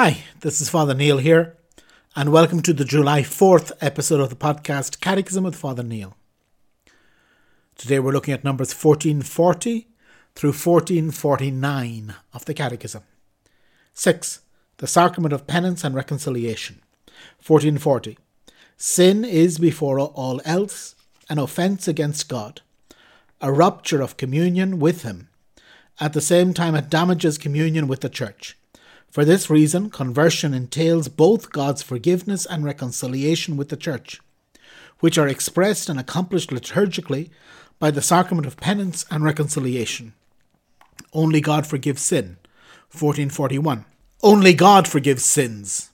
Hi, this is Father Neil here, and welcome to the July 4th episode of the podcast Catechism with Father Neil. Today we're looking at numbers 1440 through 1449 of the Catechism. 6. The Sacrament of Penance and Reconciliation. 1440. Sin is, before all else, an offence against God, a rupture of communion with Him. At the same time, it damages communion with the Church for this reason, conversion entails both God's forgiveness and reconciliation with the Church, which are expressed and accomplished liturgically by the sacrament of penance and reconciliation. Only God forgives sin. 1441. Only God forgives sins.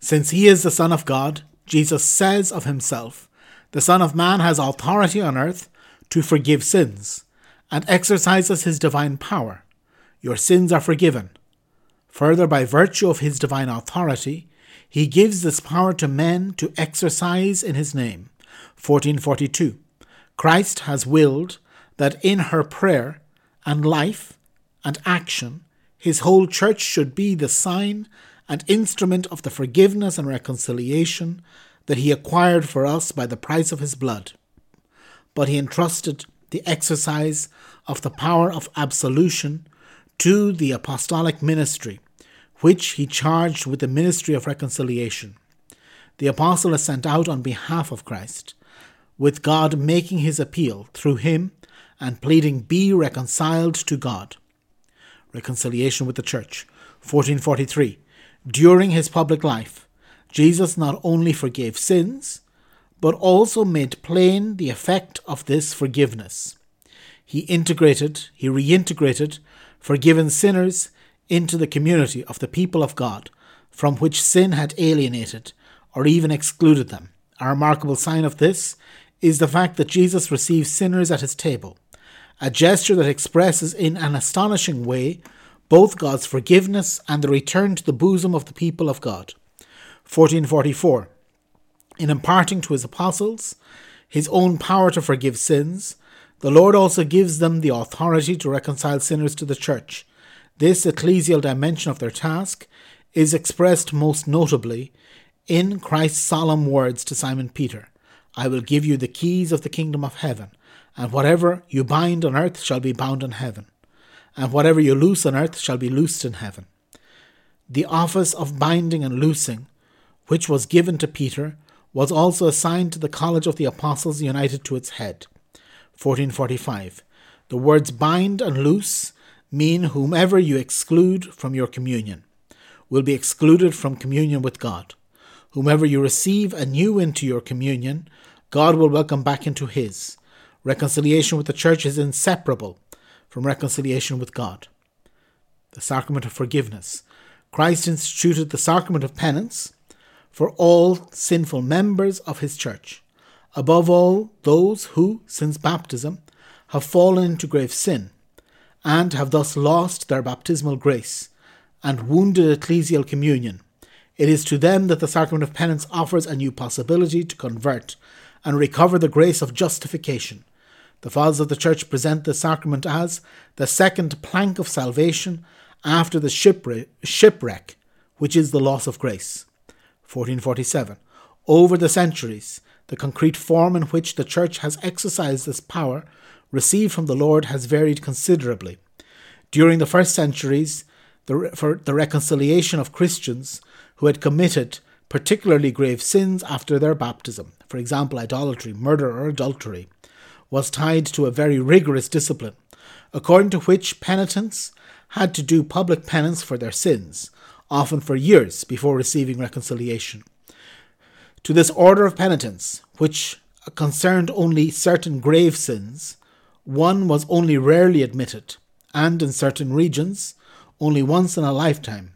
Since he is the Son of God, Jesus says of himself, The Son of Man has authority on earth to forgive sins, and exercises his divine power. Your sins are forgiven Further, by virtue of his divine authority, he gives this power to men to exercise in his name. 1442. Christ has willed that in her prayer and life and action, his whole church should be the sign and instrument of the forgiveness and reconciliation that he acquired for us by the price of his blood. But he entrusted the exercise of the power of absolution to the apostolic ministry, which he charged with the ministry of reconciliation. The apostle is sent out on behalf of Christ, with God making his appeal through him and pleading, Be reconciled to God. Reconciliation with the Church. 1443. During his public life, Jesus not only forgave sins, but also made plain the effect of this forgiveness. He integrated, he reintegrated forgiven sinners into the community of the people of God from which sin had alienated or even excluded them. A remarkable sign of this is the fact that Jesus receives sinners at his table, a gesture that expresses in an astonishing way both God's forgiveness and the return to the bosom of the people of God. 1444. In imparting to his apostles his own power to forgive sins, the Lord also gives them the authority to reconcile sinners to the church. This ecclesial dimension of their task is expressed most notably in Christ's solemn words to Simon Peter I will give you the keys of the kingdom of heaven, and whatever you bind on earth shall be bound in heaven, and whatever you loose on earth shall be loosed in heaven. The office of binding and loosing, which was given to Peter, was also assigned to the college of the apostles united to its head. 1445. The words bind and loose mean whomever you exclude from your communion will be excluded from communion with God. Whomever you receive anew into your communion, God will welcome back into his. Reconciliation with the church is inseparable from reconciliation with God. The sacrament of forgiveness. Christ instituted the sacrament of penance for all sinful members of his church above all those who, since baptism, have fallen into grave sin, and have thus lost their baptismal grace and wounded ecclesial communion. It is to them that the sacrament of penance offers a new possibility to convert and recover the grace of justification. The fathers of the Church present the sacrament as the second plank of salvation after the shipwreck, which is the loss of grace. 1447. Over the centuries, the concrete form in which the Church has exercised this power received from the Lord has varied considerably. During the first centuries, the, for the reconciliation of Christians who had committed particularly grave sins after their baptism, for example, idolatry, murder, or adultery, was tied to a very rigorous discipline, according to which penitents had to do public penance for their sins, often for years before receiving reconciliation. To this order of penitence, which concerned only certain grave sins, one was only rarely admitted, and in certain regions, only once in a lifetime.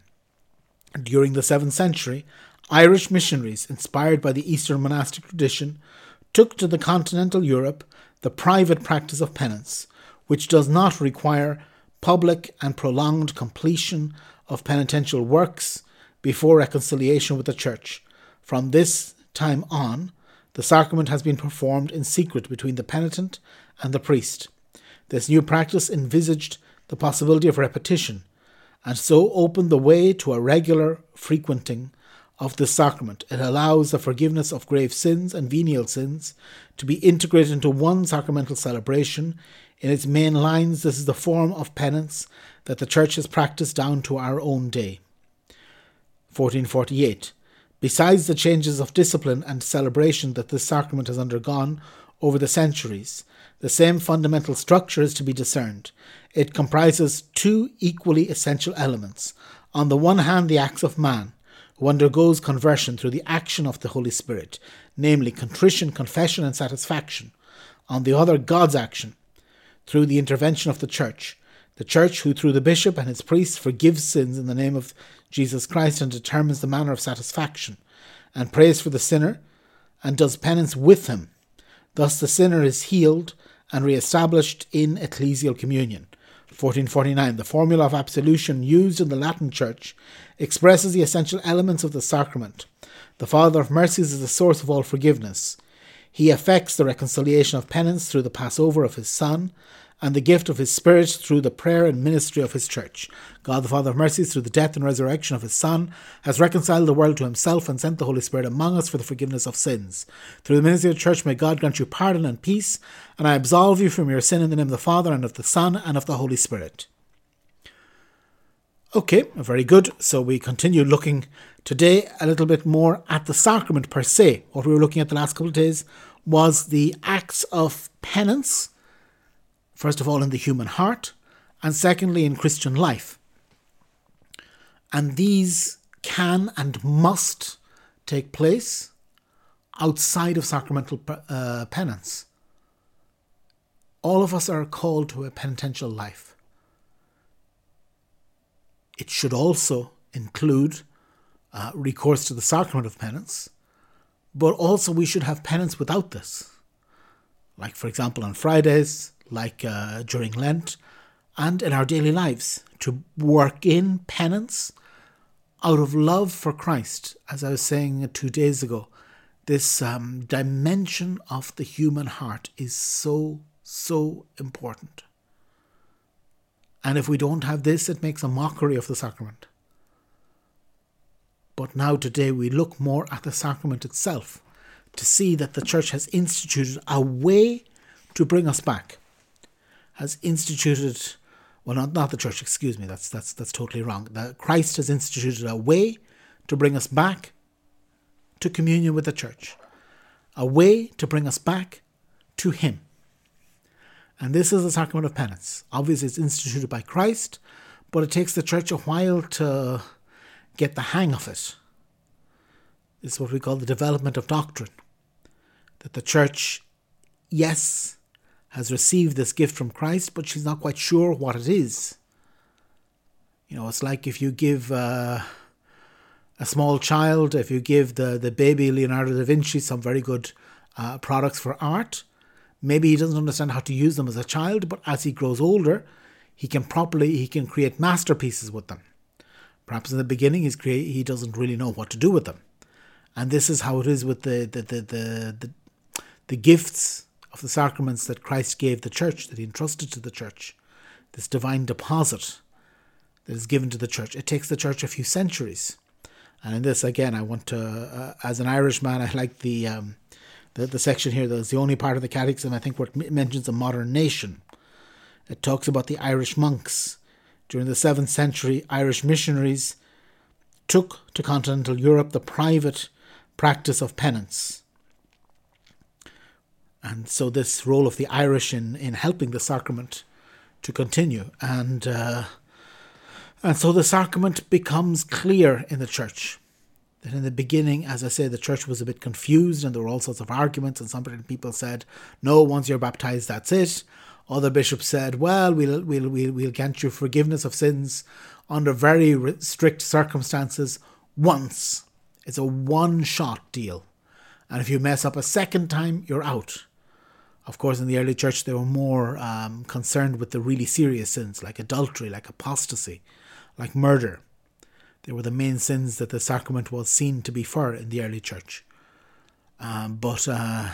During the 7th century, Irish missionaries, inspired by the Eastern monastic tradition, took to the continental Europe the private practice of penance, which does not require public and prolonged completion of penitential works before reconciliation with the Church. From this time on, the sacrament has been performed in secret between the penitent and the priest. This new practice envisaged the possibility of repetition, and so opened the way to a regular frequenting of the sacrament. It allows the forgiveness of grave sins and venial sins to be integrated into one sacramental celebration. In its main lines, this is the form of penance that the Church has practiced down to our own day. 1448. Besides the changes of discipline and celebration that this sacrament has undergone over the centuries, the same fundamental structure is to be discerned. It comprises two equally essential elements. On the one hand, the acts of man, who undergoes conversion through the action of the Holy Spirit, namely contrition, confession, and satisfaction. On the other, God's action, through the intervention of the Church. The Church, who through the bishop and his priests forgives sins in the name of Jesus Christ and determines the manner of satisfaction, and prays for the sinner, and does penance with him. Thus the sinner is healed and re established in ecclesial communion. 1449. The formula of absolution used in the Latin Church expresses the essential elements of the sacrament. The Father of mercies is the source of all forgiveness. He effects the reconciliation of penance through the Passover of his Son and the gift of his Spirit through the prayer and ministry of his church. God, the Father of mercies, through the death and resurrection of his Son, has reconciled the world to himself and sent the Holy Spirit among us for the forgiveness of sins. Through the ministry of the church, may God grant you pardon and peace, and I absolve you from your sin in the name of the Father, and of the Son, and of the Holy Spirit. Okay, very good. So we continue looking today a little bit more at the sacrament per se. What we were looking at the last couple of days was the acts of penance first of all, in the human heart, and secondly, in Christian life. And these can and must take place outside of sacramental uh, penance. All of us are called to a penitential life. It should also include uh, recourse to the sacrament of penance, but also we should have penance without this. Like, for example, on Fridays, like uh, during Lent, and in our daily lives to work in penance out of love for Christ. As I was saying two days ago, this um, dimension of the human heart is so, so important. And if we don't have this, it makes a mockery of the sacrament. But now, today, we look more at the sacrament itself to see that the Church has instituted a way to bring us back has instituted well not not the church excuse me that's that's that's totally wrong. That christ has instituted a way to bring us back to communion with the church a way to bring us back to him. And this is the sacrament of penance. Obviously it's instituted by christ but it takes the church a while to get the hang of it. It's what we call the development of doctrine that the church yes has received this gift from Christ, but she's not quite sure what it is. You know, it's like if you give uh, a small child, if you give the, the baby Leonardo da Vinci some very good uh, products for art, maybe he doesn't understand how to use them as a child, but as he grows older, he can properly he can create masterpieces with them. Perhaps in the beginning he's create, he doesn't really know what to do with them. And this is how it is with the the the the, the, the gifts of the sacraments that Christ gave the church, that he entrusted to the church, this divine deposit that is given to the church. It takes the church a few centuries. And in this, again, I want to, uh, as an Irishman, I like the, um, the, the section here that's the only part of the Catechism I think where it mentions a modern nation. It talks about the Irish monks. During the 7th century, Irish missionaries took to continental Europe the private practice of penance and so this role of the Irish in, in helping the sacrament to continue. And uh, and so the sacrament becomes clear in the church. That in the beginning as I say the church was a bit confused and there were all sorts of arguments and some people said no once you're baptized that's it. Other bishops said well we'll we'll we'll, we'll grant you forgiveness of sins under very strict circumstances once. It's a one shot deal. And if you mess up a second time you're out of course, in the early church, they were more um, concerned with the really serious sins like adultery, like apostasy, like murder. They were the main sins that the sacrament was seen to be for in the early church. Um, but uh,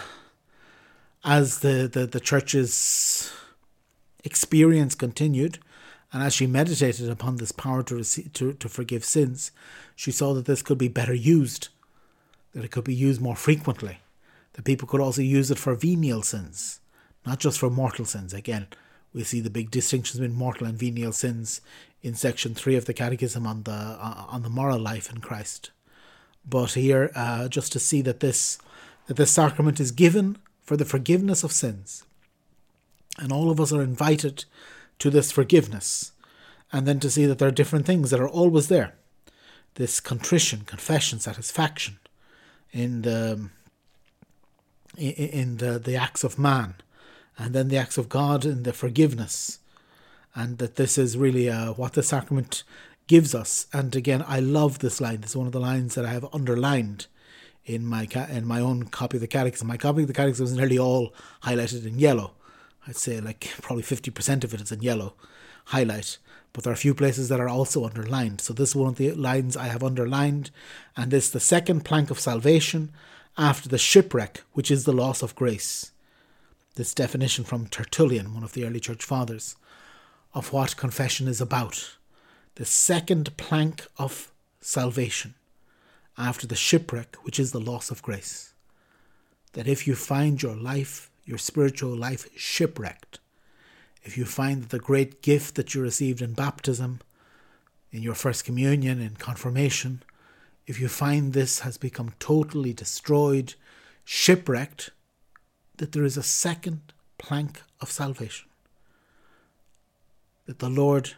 as the, the, the church's experience continued, And as she meditated upon this power to, receive, to, to forgive sins, she saw that this could be better used, that it could be used more frequently, that people could also use it for venial sins, not just for mortal sins. Again, we see the big distinctions between mortal and venial sins in section three of the Catechism on the uh, on the moral life in Christ. But here, uh, just to see that this that this sacrament is given for the forgiveness of sins, and all of us are invited to this forgiveness, and then to see that there are different things that are always there. This contrition, confession, satisfaction in the in the, the acts of man, and then the acts of God in the forgiveness, and that this is really uh, what the sacrament gives us. And again, I love this line. This is one of the lines that I have underlined in my ca- in my own copy of the Catechism. My copy of the Catechism is nearly all highlighted in yellow. I'd say like probably fifty percent of it is in yellow highlight. But there are a few places that are also underlined. So this is one of the lines I have underlined, and this the second plank of salvation after the shipwreck, which is the loss of grace. This definition from Tertullian, one of the early church fathers, of what confession is about. The second plank of salvation after the shipwreck, which is the loss of grace. That if you find your life, your spiritual life, shipwrecked, if you find that the great gift that you received in baptism, in your first communion, in confirmation, if you find this has become totally destroyed, shipwrecked, that there is a second plank of salvation. That the Lord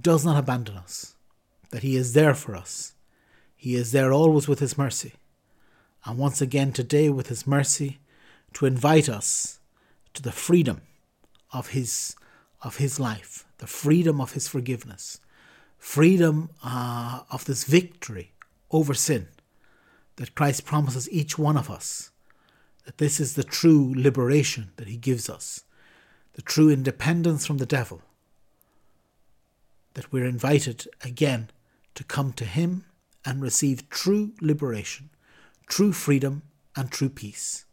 does not abandon us, that He is there for us. He is there always with His mercy. And once again today, with His mercy, to invite us to the freedom of His, of his life, the freedom of His forgiveness, freedom uh, of this victory over sin that Christ promises each one of us. That this is the true liberation that He gives us, the true independence from the devil. That we're invited again to come to Him and receive true liberation, true freedom, and true peace.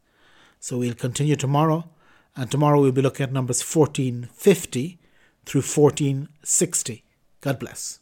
So we'll continue tomorrow, and tomorrow we'll be looking at numbers 1450 through 1460. God bless.